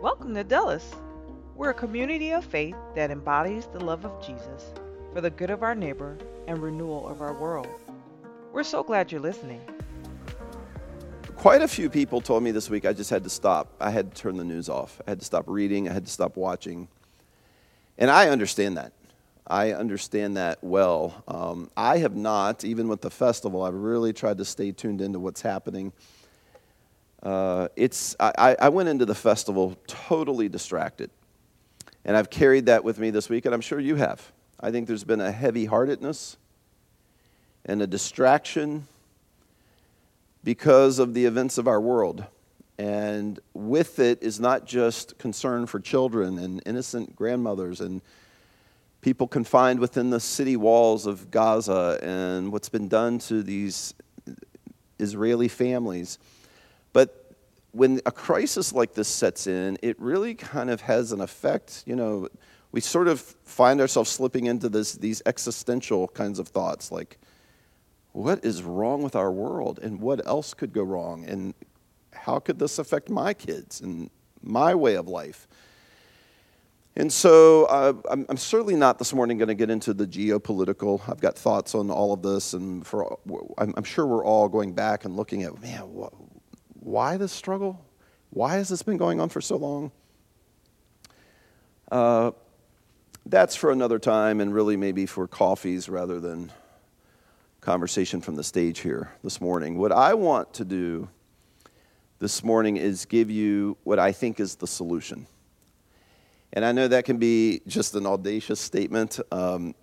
Welcome to Dulles. We're a community of faith that embodies the love of Jesus for the good of our neighbor and renewal of our world. We're so glad you're listening. Quite a few people told me this week I just had to stop. I had to turn the news off. I had to stop reading. I had to stop watching. And I understand that. I understand that well. Um, I have not, even with the festival, I've really tried to stay tuned into what's happening. Uh, it's, I, I went into the festival totally distracted. And I've carried that with me this week, and I'm sure you have. I think there's been a heavy heartedness and a distraction because of the events of our world. And with it is not just concern for children and innocent grandmothers and people confined within the city walls of Gaza and what's been done to these Israeli families. But when a crisis like this sets in, it really kind of has an effect. You know, we sort of find ourselves slipping into this, these existential kinds of thoughts like, what is wrong with our world and what else could go wrong and how could this affect my kids and my way of life and so uh, I'm, I'm, certainly not this morning going to get into the geopolitical i've got thoughts on all of this and for i'm, I'm sure we're all going back and looking at man wh- why this struggle why has this been going on for so long uh, that's for another time and really maybe for coffees rather than conversation from the stage here this morning. What I want to do this morning is give you what I think is the solution. And I know that can be just an audacious statement. Um,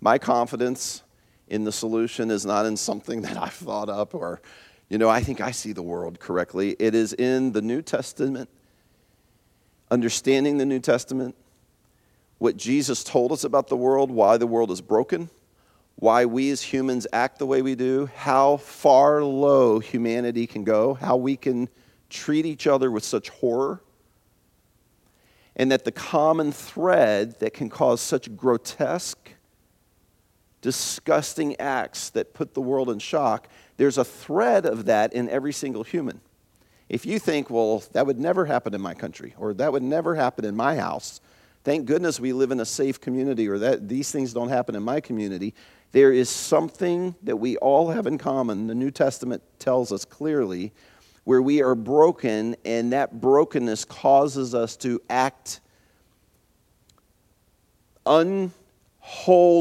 my confidence in the solution is not in something that I've thought up or, you know, I think I see the world correctly. It is in the New Testament, understanding the New Testament, what Jesus told us about the world, why the world is broken why we as humans act the way we do, how far low humanity can go, how we can treat each other with such horror, and that the common thread that can cause such grotesque, disgusting acts that put the world in shock, there's a thread of that in every single human. If you think, well, that would never happen in my country, or that would never happen in my house, thank goodness we live in a safe community, or that these things don't happen in my community, there is something that we all have in common. The New Testament tells us clearly where we are broken, and that brokenness causes us to act unwhole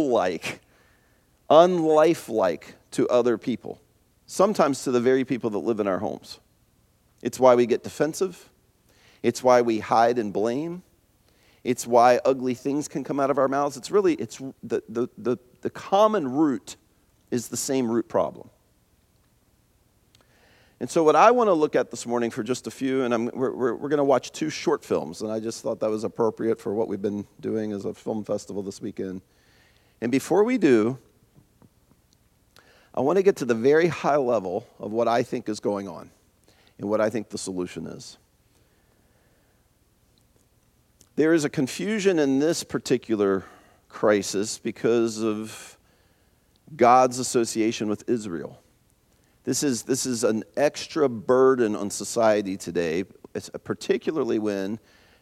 like, unlifelike to other people, sometimes to the very people that live in our homes. It's why we get defensive, it's why we hide and blame. It's why ugly things can come out of our mouths. It's really, it's the, the, the, the common root is the same root problem. And so, what I want to look at this morning for just a few, and I'm, we're, we're, we're going to watch two short films, and I just thought that was appropriate for what we've been doing as a film festival this weekend. And before we do, I want to get to the very high level of what I think is going on and what I think the solution is. There is a confusion in this particular crisis because of God's association with Israel. This is, this is an extra burden on society today, particularly when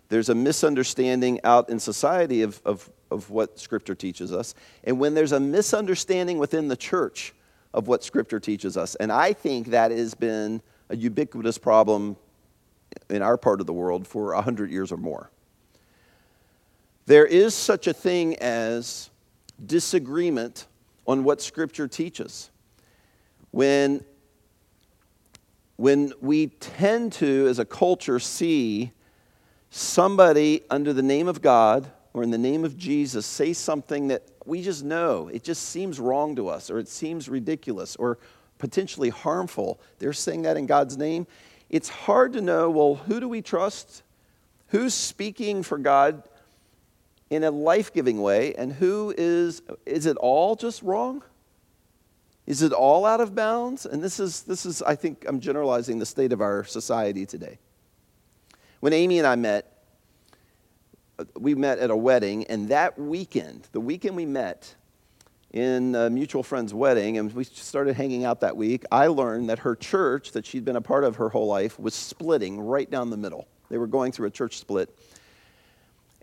there's a misunderstanding out in society of, of, of what Scripture teaches us, and when there's a misunderstanding within the church of what Scripture teaches us. And I think that has been a ubiquitous problem in our part of the world for 100 years or more. There is such a thing as disagreement on what Scripture teaches. When, when we tend to, as a culture, see somebody under the name of God or in the name of Jesus say something that we just know, it just seems wrong to us, or it seems ridiculous, or potentially harmful. They're saying that in God's name. It's hard to know, well, who do we trust? Who's speaking for God in a life giving way, and who is, is it all just wrong? Is it all out of bounds? And this is, this is, I think, I'm generalizing the state of our society today. When Amy and I met, we met at a wedding, and that weekend, the weekend we met in a mutual friend's wedding, and we started hanging out that week, I learned that her church, that she'd been a part of her whole life, was splitting right down the middle. They were going through a church split.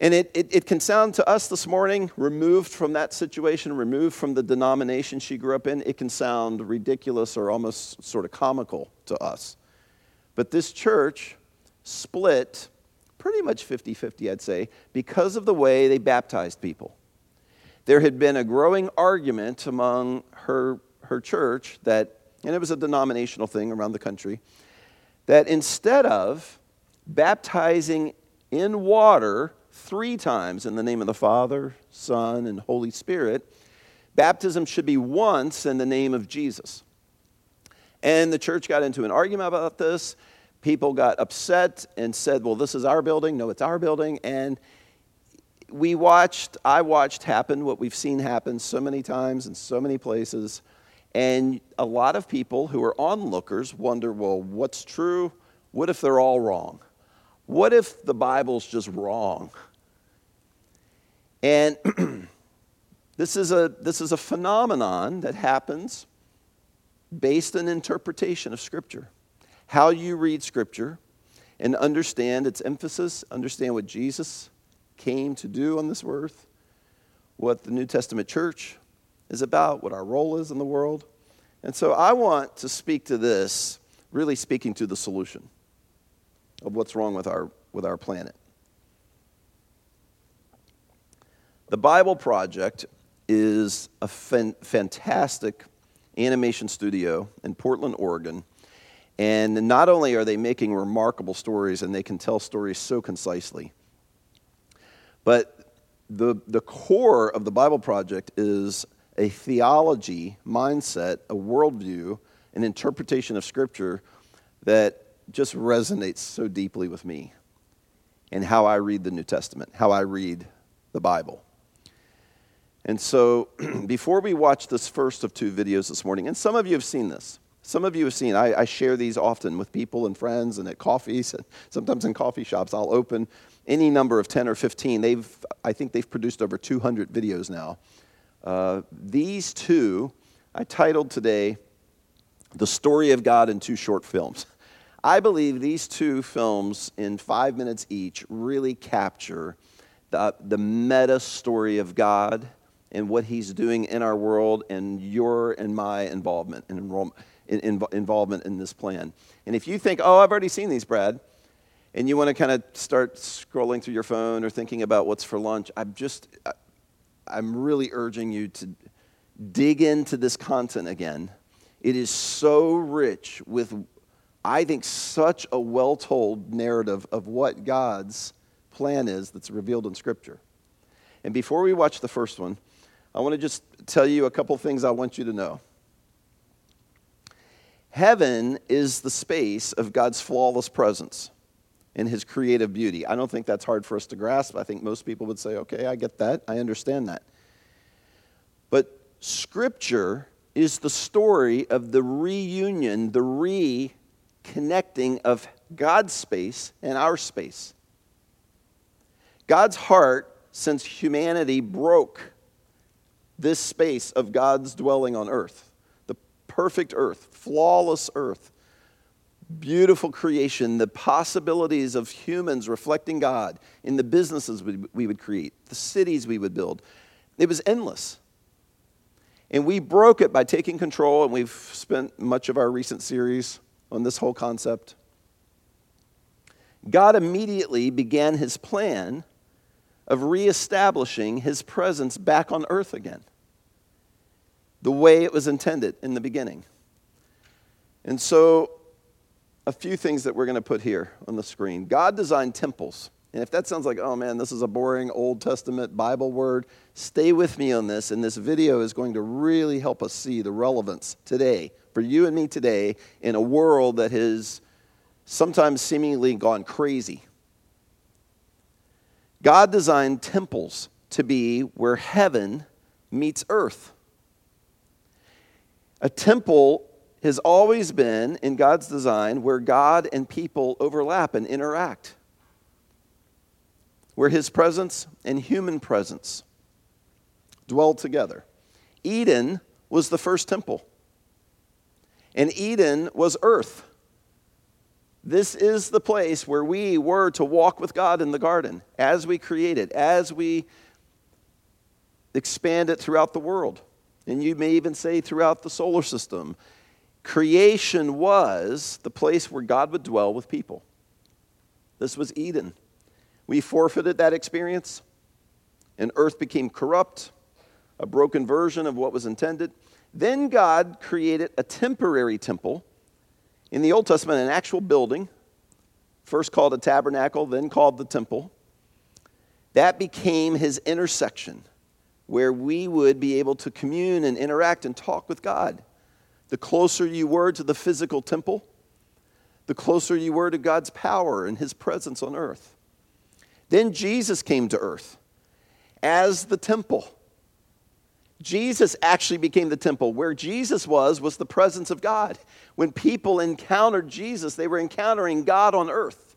And it, it, it, can sound to us this morning, removed from that situation, removed from the denomination she grew up in, it can sound ridiculous or almost sort of comical to us. But this church split pretty much 50 50, I'd say, because of the way they baptized people. There had been a growing argument among her, her church that, and it was a denominational thing around the country, that instead of baptizing in water three times in the name of the Father, Son, and Holy Spirit, baptism should be once in the name of Jesus. And the church got into an argument about this. People got upset and said, Well, this is our building. No, it's our building. And we watched, I watched happen what we've seen happen so many times in so many places. And a lot of people who are onlookers wonder, Well, what's true? What if they're all wrong? What if the Bible's just wrong? And this, is a, this is a phenomenon that happens based on interpretation of Scripture. How you read Scripture and understand its emphasis, understand what Jesus came to do on this earth, what the New Testament church is about, what our role is in the world. And so I want to speak to this, really speaking to the solution of what's wrong with our, with our planet. The Bible Project is a fan- fantastic animation studio in Portland, Oregon. And not only are they making remarkable stories and they can tell stories so concisely, but the, the core of the Bible Project is a theology mindset, a worldview, an interpretation of Scripture that just resonates so deeply with me and how I read the New Testament, how I read the Bible. And so, before we watch this first of two videos this morning, and some of you have seen this, some of you have seen, I, I, share these often with people and friends and at coffees, and sometimes in coffee shops. I'll open any number of 10 or 15. They've, I think they've produced over 200 videos now. Uh, these two, I titled today, The Story of God in Two Short Films. I believe these two films, in five minutes each, really capture the, the meta story of God and what He's doing in our world and your and my involvement and in, in, involvement in this plan. And if you think, oh, I've already seen these, Brad, and you want to kind of start scrolling through your phone or thinking about what's for lunch, I'm just, I'm really urging you to dig into this content again. It is so rich with, I think, such a well told narrative of what God's plan is that's revealed in Scripture. And before we watch the first one, I want to just tell you a couple things I want you to know. Heaven is the space of God's flawless presence and his creative beauty. I don't think that's hard for us to grasp. I think most people would say, okay, I get that. I understand that. But Scripture is the story of the reunion, the reconnecting of God's space and our space. God's heart, since humanity broke this space of God's dwelling on earth, perfect earth, flawless earth, beautiful creation, the possibilities of humans reflecting God in the businesses we would create, the cities we would build. It was endless. And we broke it by taking control, and we've spent much of our recent series on this whole concept. God immediately began his plan of reestablishing his presence back on earth again the way it was intended in the beginning. And so, a few things that we're going to put here on the screen. God designed temples. And if that sounds like, oh man, this is a boring Old Testament Bible word, stay with me on this. And this video is going to really help us see the relevance today, for you and me today, in a world that has sometimes seemingly gone crazy. God designed temples to be where heaven meets earth. A temple has always been, in God's design, where God and people overlap and interact, where his presence and human presence dwell together. Eden was the first temple, and Eden was earth. This is the place where we were to walk with God in the garden as we create it, as we expand it throughout the world. And you may even say throughout the solar system. Creation was the place where God would dwell with people. This was Eden. We forfeited that experience, and earth became corrupt, a broken version of what was intended. Then God created a temporary temple. In the Old Testament, an actual building, first called a tabernacle, then called the temple. That became his intersection where we would be able to commune and interact and talk with God. The closer you were to the physical temple, the closer you were to God's power and his presence on earth. Then Jesus came to earth as the temple. Jesus actually became the temple. Where Jesus was, was the presence of God. When people encountered Jesus, they were encountering God on earth.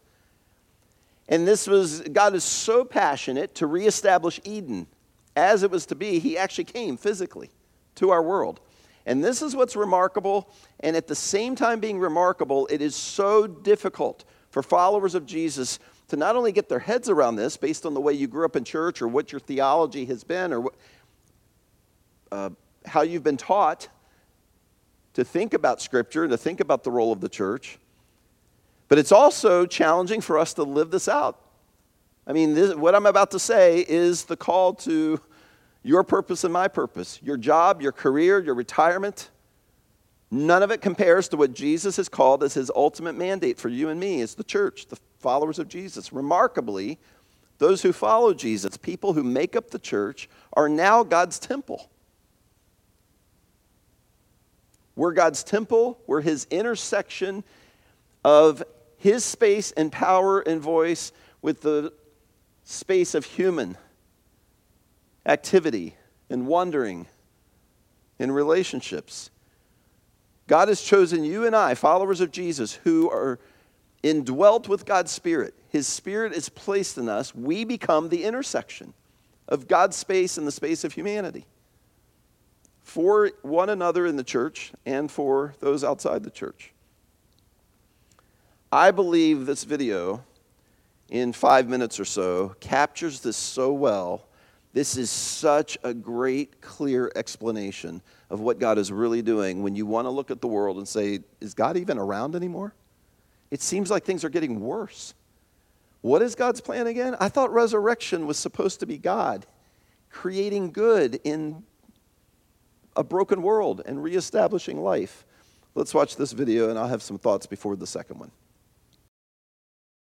And this was, God is so passionate to reestablish Eden as it was to be. He actually came physically to our world. And this is what's remarkable. And at the same time, being remarkable, it is so difficult for followers of Jesus to not only get their heads around this based on the way you grew up in church or what your theology has been or what, uh, how you've been taught to think about Scripture and to think about the role of the church, but it's also challenging for us to live this out. I mean, this, what I'm about to say is the call to your purpose and my purpose, your job, your career, your retirement. None of it compares to what Jesus has called as his ultimate mandate for you and me as the church, the followers of Jesus. Remarkably, those who follow Jesus, people who make up the church, are now God's temple. We're God's temple, we're his intersection of his space and power and voice with the space of human activity and wandering in relationships. God has chosen you and I, followers of Jesus, who are indwelt with God's Spirit. His Spirit is placed in us. We become the intersection of God's space and the space of humanity for one another in the church and for those outside the church. I believe this video, in five minutes or so, captures this so well this is such a great, clear explanation of what God is really doing when you want to look at the world and say, Is God even around anymore? It seems like things are getting worse. What is God's plan again? I thought resurrection was supposed to be God creating good in a broken world and reestablishing life. Let's watch this video, and I'll have some thoughts before the second one.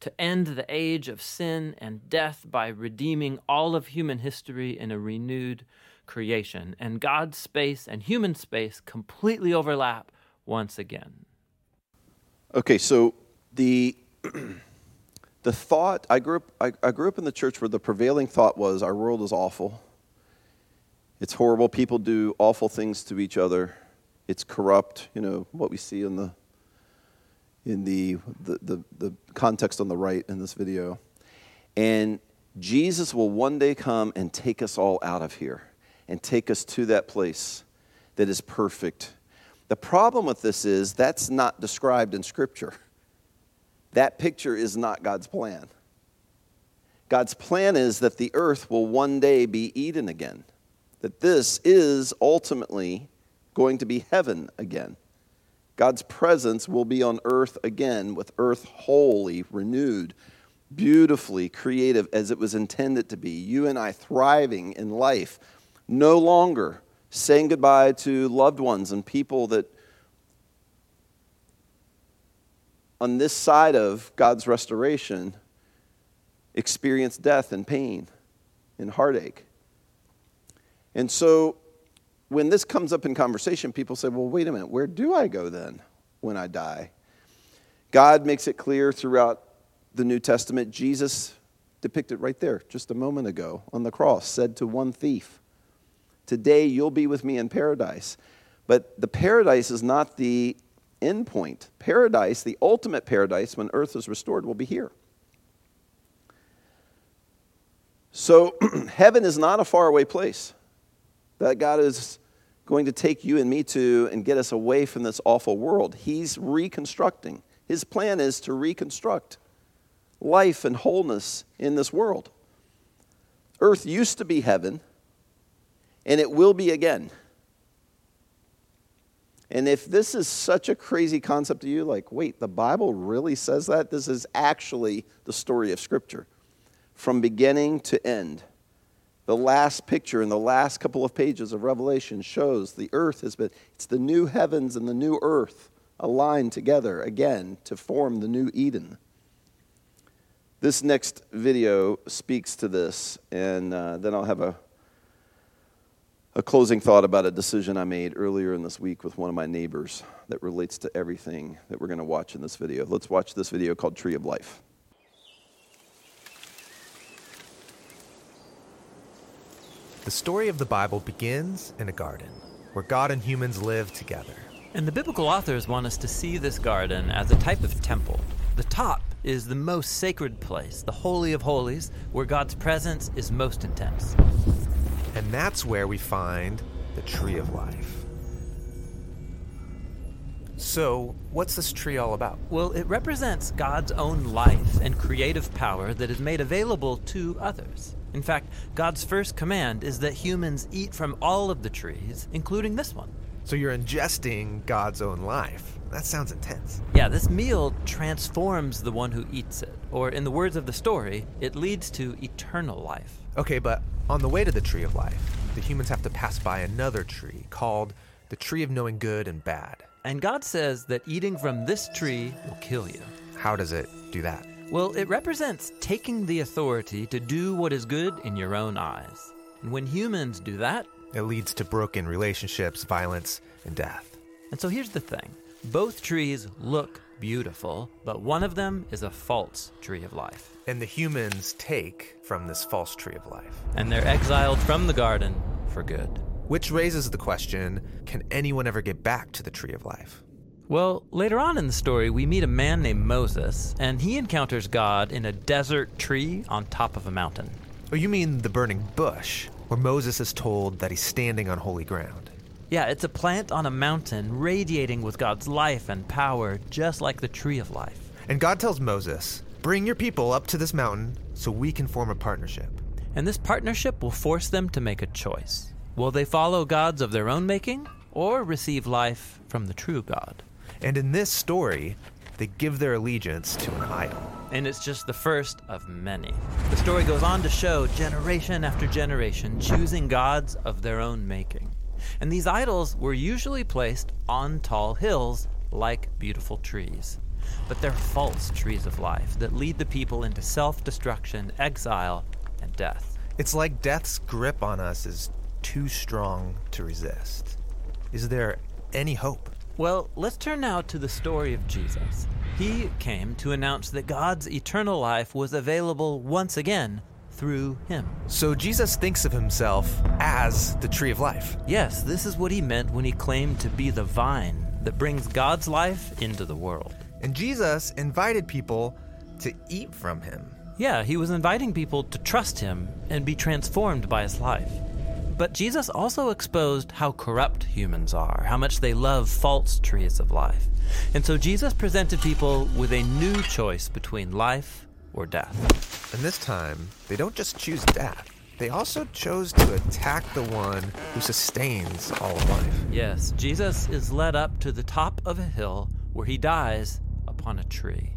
to end the age of sin and death by redeeming all of human history in a renewed creation. And God's space and human space completely overlap once again. Okay, so the the thought I grew up I, I grew up in the church where the prevailing thought was our world is awful. It's horrible. People do awful things to each other. It's corrupt. You know what we see in the in the, the, the, the, context on the right in this video. And Jesus will one day come and take us all out of here and take us to that place that is perfect. The problem with this is that's not described in Scripture. That picture is not God's plan. God's plan is that the earth will one day be Eden again, that this is ultimately going to be heaven again. God's presence will be on earth again, with earth wholly, renewed, beautifully creative as it was intended to be. You and I thriving in life, no longer saying goodbye to loved ones and people that on this side of God's restoration experience death and pain and heartache. And so when this comes up in conversation, people say, well, wait a minute, where do I go then when I die? God makes it clear throughout the New Testament. Jesus depicted right there just a moment ago on the cross said to one thief, Today you'll be with me in paradise. But the paradise is not the end point. Paradise, the ultimate paradise, when earth is restored, will be here. So, heaven is not a faraway place that God is going to take you and me to and get us away from this awful world. He's reconstructing. His plan is to reconstruct life and wholeness in this world. Earth used to be heaven, and it will be again. And if this is such a crazy concept to you, like, wait, the Bible really says that? This is actually the story of Scripture from beginning to end. The last picture in the last couple of pages of Revelation shows the earth has been, it's the new heavens and the new earth aligned together again to form the new Eden. This next video speaks to this, and uh, then I'll have a, a closing thought about a decision I made earlier in this week with one of my neighbors that relates to everything that we're going to watch in this video. Let's watch this video called Tree of Life. The story of the Bible begins in a garden where God and humans live together. And the biblical authors want us to see this garden as a type of temple. The top is the most sacred place, the Holy of Holies, where God's presence is most intense. And that's where we find the tree of life. So, what's this tree all about? Well, it represents God's own life and creative power that is made available to others. In fact, God's first command is that humans eat from all of the trees, including this one. So, you're ingesting God's own life. That sounds intense. Yeah, this meal transforms the one who eats it. Or, in the words of the story, it leads to eternal life. Okay, but on the way to the tree of life, the humans have to pass by another tree called the tree of knowing good and bad. And God says that eating from this tree will kill you. How does it do that? Well, it represents taking the authority to do what is good in your own eyes. And when humans do that, It leads to broken relationships, violence, and death. and so here's the thing both trees look beautiful, but one of them is a false tree of life. And the humans take from this false tree of life. And they're exiled from the garden for good. Which raises the question can anyone ever get back to the tree of life? Well, later on in the story, we meet a man named Moses, and he encounters God in a desert tree on top of a mountain. Oh, you mean the burning bush, where Moses is told that he's standing on holy ground. Yeah, it's a plant on a mountain radiating with God's life and power, just like the tree of life. And God tells Moses, Bring your people up to this mountain so we can form a partnership. And this partnership will force them to make a choice. Will they follow gods of their own making, or receive life from the true God? And in this story, they give their allegiance to an idol. And it's just the first of many. The story goes on to show generation after generation choosing gods of their own making. And these idols were usually placed on tall hills like beautiful trees. But they're false trees of life that lead the people into self destruction, exile, and death. It's like death's grip on us is too strong to resist. Is there any hope? Well, let's turn now to the story of Jesus. He came to announce that God's eternal life was available once again through him. So Jesus thinks of himself as the tree of life. Yes, this is what he meant when he claimed to be the vine that brings God's life into the world. And Jesus invited people to eat from him. Yeah, he was inviting people to trust him and be transformed by his life. But Jesus also exposed how corrupt humans are, how much they love false trees of life. And so Jesus presented people with a new choice between life or death. And this time, they don't just choose death, they also chose to attack the one who sustains all of life. Yes, Jesus is led up to the top of a hill where he dies upon a tree.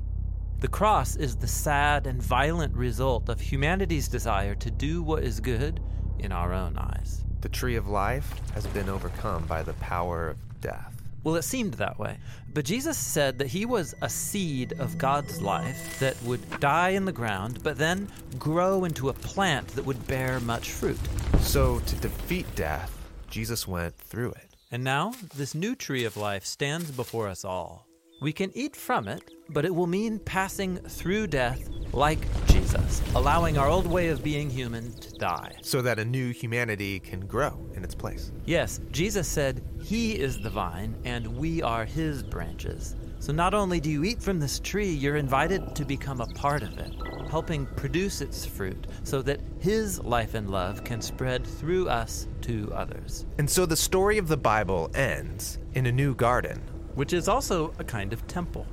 The cross is the sad and violent result of humanity's desire to do what is good in our own eyes. The tree of life has been overcome by the power of death. Well, it seemed that way. But Jesus said that he was a seed of God's life that would die in the ground, but then grow into a plant that would bear much fruit. So, to defeat death, Jesus went through it. And now, this new tree of life stands before us all. We can eat from it, but it will mean passing through death like Jesus, allowing our old way of being human to die. So that a new humanity can grow in its place. Yes, Jesus said, He is the vine, and we are His branches. So not only do you eat from this tree, you're invited to become a part of it, helping produce its fruit so that His life and love can spread through us to others. And so the story of the Bible ends in a new garden which is also a kind of temple,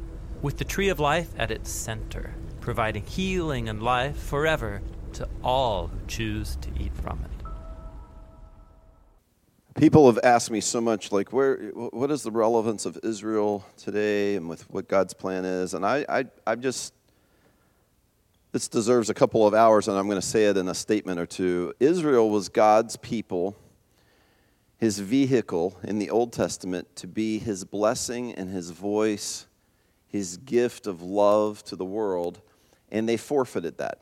with the tree of life at its center, providing healing and life forever to all who choose to eat from it. People have asked me so much, like, where, what is the relevance of Israel today and with what God's plan is? And I, I, I just, this deserves a couple of hours, and I'm going to say it in a statement or two. Israel was God's people his vehicle in the Old Testament to be his blessing and his voice, his gift of love to the world, and they forfeited that.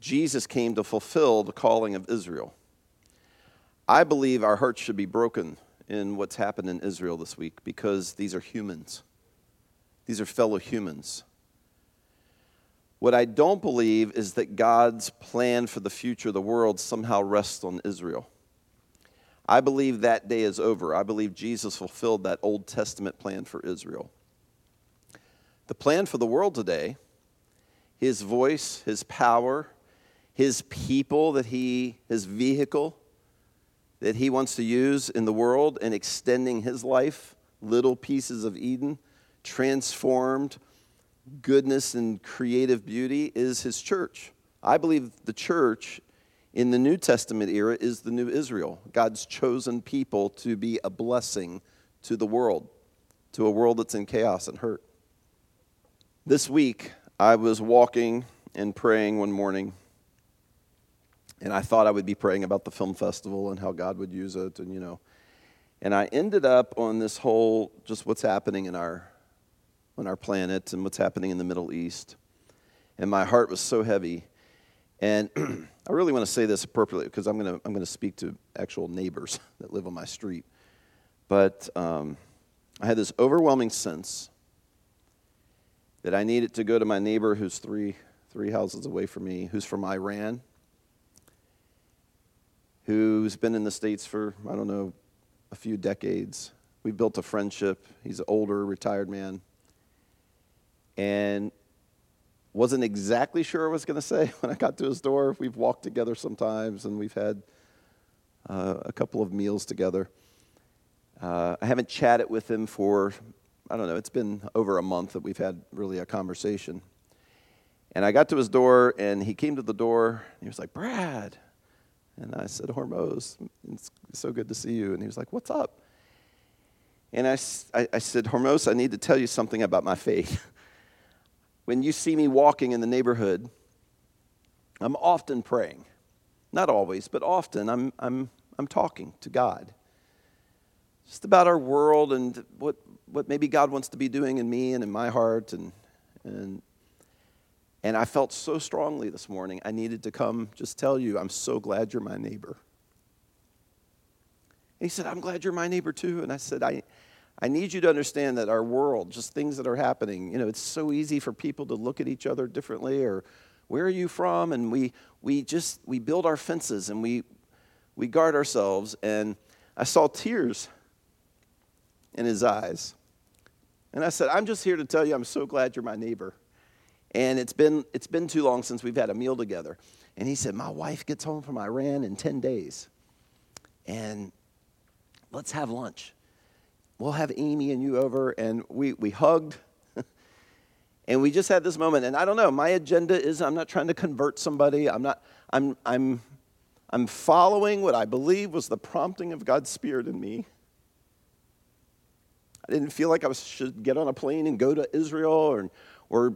Jesus came to fulfill the calling of Israel. I believe our hearts should be broken in what's happened in Israel this week because these are humans. These are fellow humans. What I don't believe is that God's plan for the future of the world somehow rests on Israel. I believe that day is over. I believe Jesus fulfilled that Old Testament plan for Israel. The plan for the world today, his voice, his power, his people that he, his vehicle that he wants to use in the world and extending his life, little pieces of Eden, transformed goodness and creative beauty is his church. I believe the church in the New Testament era is the new Israel, God's chosen people to be a blessing to the world, to a world that's in chaos and hurt. This week, I was walking and praying one morning, and I thought I would be praying about the film festival and how God would use it, and you know. And I ended up on this whole just what's happening in our on our planet and what's happening in the Middle East. And my heart was so heavy. And I really want to say this appropriately because I'm going to, I'm going to speak to actual neighbors that live on my street. But um, I had this overwhelming sense that I needed to go to my neighbor who's three, three houses away from me, who's from Iran, who's been in the States for, I don't know, a few decades. We built a friendship. He's an older, retired man. And wasn't exactly sure I was going to say when I got to his door. We've walked together sometimes and we've had uh, a couple of meals together. Uh, I haven't chatted with him for, I don't know, it's been over a month that we've had really a conversation. And I got to his door and he came to the door and he was like, Brad. And I said, Hormoz, it's so good to see you. And he was like, What's up? And I, I, I said, Hormoz, I need to tell you something about my faith. when you see me walking in the neighborhood, I'm often praying. Not always, but often I'm, I'm, I'm talking to God. Just about our world and what, what maybe God wants to be doing in me and in my heart. And, and, and I felt so strongly this morning, I needed to come just tell you, I'm so glad you're my neighbor. And he said, I'm glad you're my neighbor too. And I said, I, I need you to understand that our world, just things that are happening, you know, it's so easy for people to look at each other differently or where are you from? And we, we just, we build our fences and we, we guard ourselves. And I saw tears in his eyes. And I said, I'm just here to tell you I'm so glad you're my neighbor. And it's been, it's been too long since we've had a meal together. And he said, My wife gets home from Iran in 10 days. And let's have lunch we'll have Amy and you over. And we, we hugged. and we just had this moment. And I don't know, my agenda is I'm not trying to convert somebody. I'm not, I'm, I'm, I'm following what I believe was the prompting of God's Spirit in me. I didn't feel like I was, should get on a plane and go to Israel or, or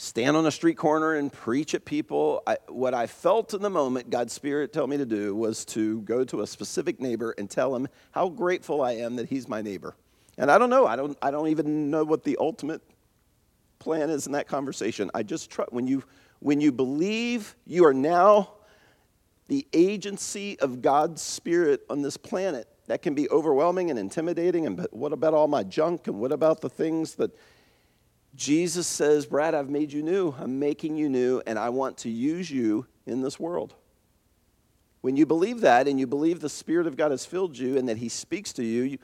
stand on a street corner and preach at people. I, what I felt in the moment, God's Spirit told me to do was to go to a specific neighbor and tell him how grateful I am that he's my neighbor. And I don't know. I don't, I don't even know what the ultimate plan is in that conversation. I just trust when you when you believe you are now the agency of God's Spirit on this planet, that can be overwhelming and intimidating. And but what about all my junk? And what about the things that Jesus says, Brad, I've made you new. I'm making you new, and I want to use you in this world. When you believe that and you believe the Spirit of God has filled you and that He speaks to you, you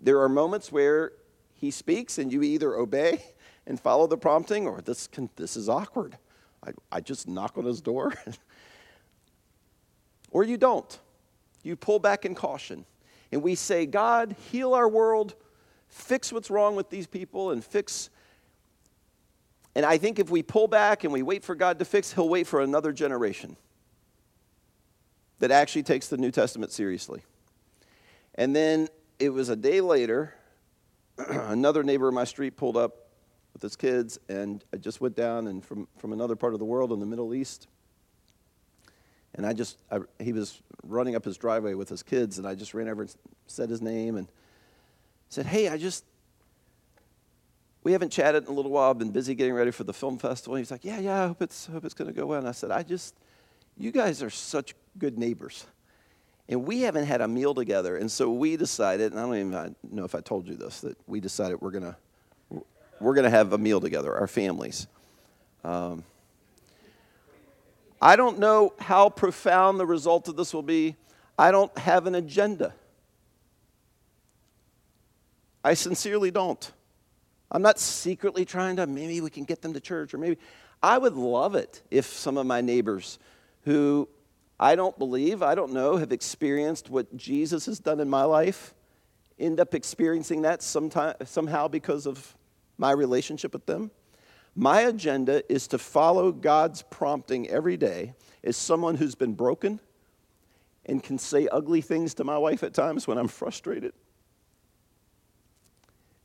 there are moments where He speaks and you either obey and follow the prompting or this, can, this is awkward. I, I just knock on His door. or you don't. You pull back in caution. And we say, God, heal our world, fix what's wrong with these people, and fix. And I think if we pull back and we wait for God to fix, He'll wait for another generation that actually takes the New Testament seriously. And then it was a day later, another neighbor on my street pulled up with his kids, and I just went down and from, from another part of the world in the Middle East. And I just, I, he was running up his driveway with his kids, and I just ran over and said his name and said, Hey, I just, we haven't chatted in a little while. I've been busy getting ready for the film festival. And he's like, Yeah, yeah, I hope it's, hope it's going to go well. And I said, I just, you guys are such good neighbors. And we haven't had a meal together. And so we decided, and I don't even know if I told you this, that we decided we're going to we're going to have a meal together, our families. Um, I don't know how profound the result of this will be. I don't have an agenda. I sincerely don't. I'm not secretly trying to, maybe we can get them to church, or maybe. I would love it if some of my neighbors who I don't believe, I don't know, have experienced what Jesus has done in my life, end up experiencing that sometime, somehow because of my relationship with them. My agenda is to follow God's prompting every day as someone who's been broken and can say ugly things to my wife at times when I'm frustrated.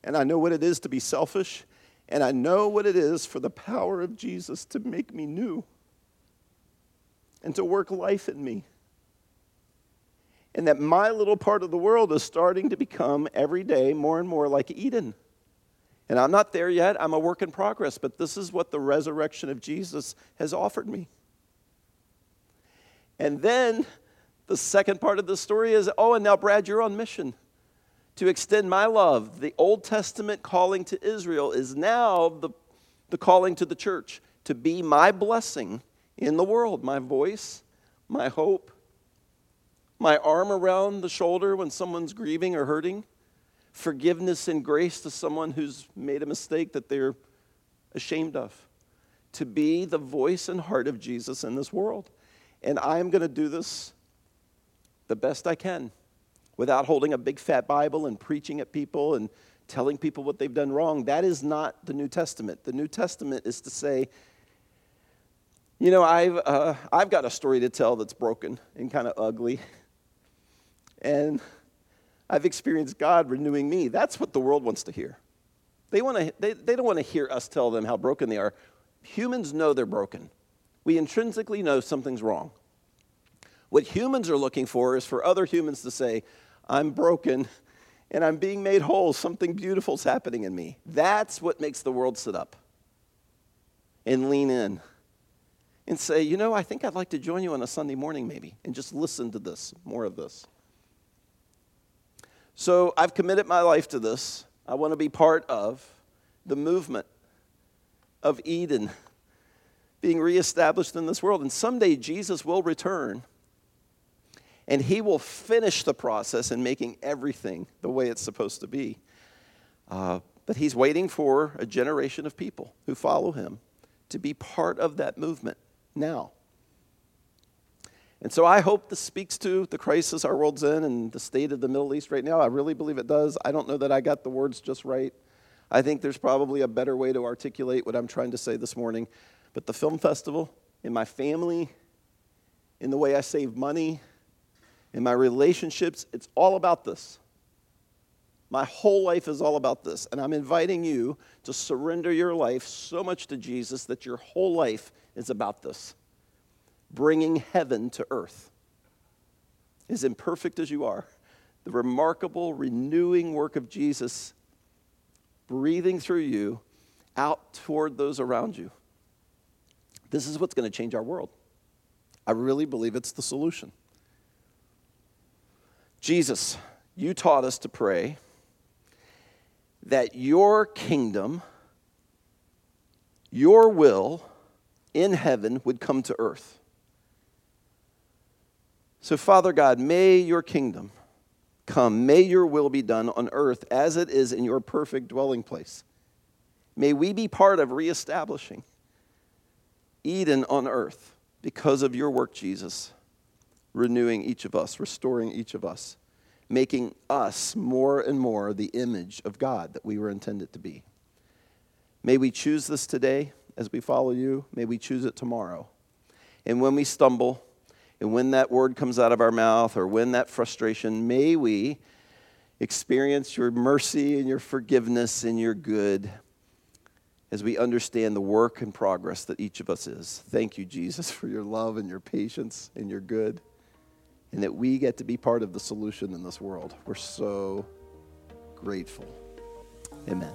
And I know what it is to be selfish, and I know what it is for the power of Jesus to make me new and to work life in me. And that my little part of the world is starting to become every day more and more like Eden. And I'm not there yet. I'm a work in progress, but this is what the resurrection of Jesus has offered me. And then the second part of the story is oh, and now, Brad, you're on mission to extend my love. The Old Testament calling to Israel is now the, the calling to the church to be my blessing in the world my voice, my hope, my arm around the shoulder when someone's grieving or hurting, forgiveness and grace to someone who's made a mistake that they're ashamed of. To be the voice and heart of Jesus in this world. And I'm going to do this the best I can without holding a big fat Bible and preaching at people and telling people what they've done wrong. That is not the New Testament. The New Testament is to say, you know, I've, uh, I've got a story to tell that's broken and kind of ugly. And I've experienced God renewing me. That's what the world wants to hear. They, wanna, they, they don't want to hear us tell them how broken they are. Humans know they're broken. We intrinsically know something's wrong. What humans are looking for is for other humans to say, I'm broken and I'm being made whole. Something beautiful is happening in me. That's what makes the world sit up and lean in and say, you know, I think I'd like to join you on a Sunday morning maybe and just listen to this, more of this. So I've committed my life to this. I want to be part of the movement of Eden being reestablished in this world. And someday Jesus will return and he will finish the process in making everything the way it's supposed to be. Uh, but he's waiting for a generation of people who follow him to be part of that movement now. And so I hope this speaks to the crisis our world's in and the state of the Middle East right now. I really believe it does. I don't know that I got the words just right. I think there's probably a better way to articulate what I'm trying to say this morning. But the film festival, in my family, in the way I save money, in my relationships, it's all about this. My whole life is all about this. And I'm inviting you to surrender your life so much to Jesus that your whole life is about this bringing heaven to earth. As imperfect as you are, the remarkable renewing work of Jesus breathing through you out toward those around you. This is what's going to change our world. I really believe it's the solution. Jesus, you taught us to pray that your kingdom, your will in heaven would come to earth. So, Father God, may your kingdom come. May your will be done on earth as it is in your perfect dwelling place. May we be part of reestablishing Eden on earth because of your work, Jesus, renewing each of us, restoring each of us, making us more and more the image of God that we were intended to be. May we choose this today as we follow you. May we choose it tomorrow. And when we stumble, and when that word comes out of our mouth, or when that frustration, may we experience your mercy and your forgiveness and your good as we understand the work and progress that each of us is. Thank you, Jesus, for your love and your patience and your good, and that we get to be part of the solution in this world. We're so grateful. Amen.